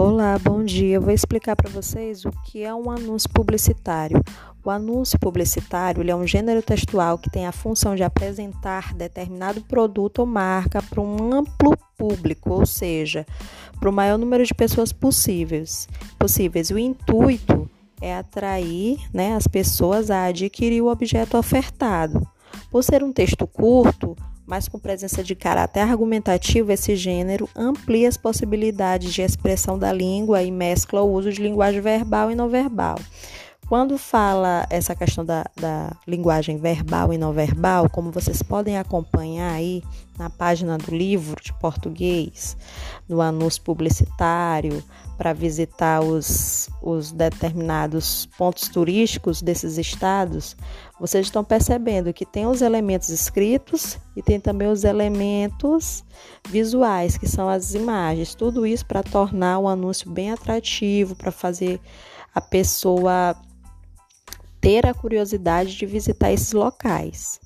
Olá, bom dia. Eu vou explicar para vocês o que é um anúncio publicitário. O anúncio publicitário é um gênero textual que tem a função de apresentar determinado produto ou marca para um amplo público, ou seja, para o maior número de pessoas possíveis. possíveis. O intuito é atrair né, as pessoas a adquirir o objeto ofertado. Por ser um texto curto, mas com presença de caráter argumentativo, esse gênero amplia as possibilidades de expressão da língua e mescla o uso de linguagem verbal e não verbal. Quando fala essa questão da, da linguagem verbal e não verbal, como vocês podem acompanhar aí na página do livro de português, no anúncio publicitário, para visitar os, os determinados pontos turísticos desses estados, vocês estão percebendo que tem os elementos escritos e tem também os elementos visuais, que são as imagens. Tudo isso para tornar o anúncio bem atrativo, para fazer a pessoa ter a curiosidade de visitar esses locais.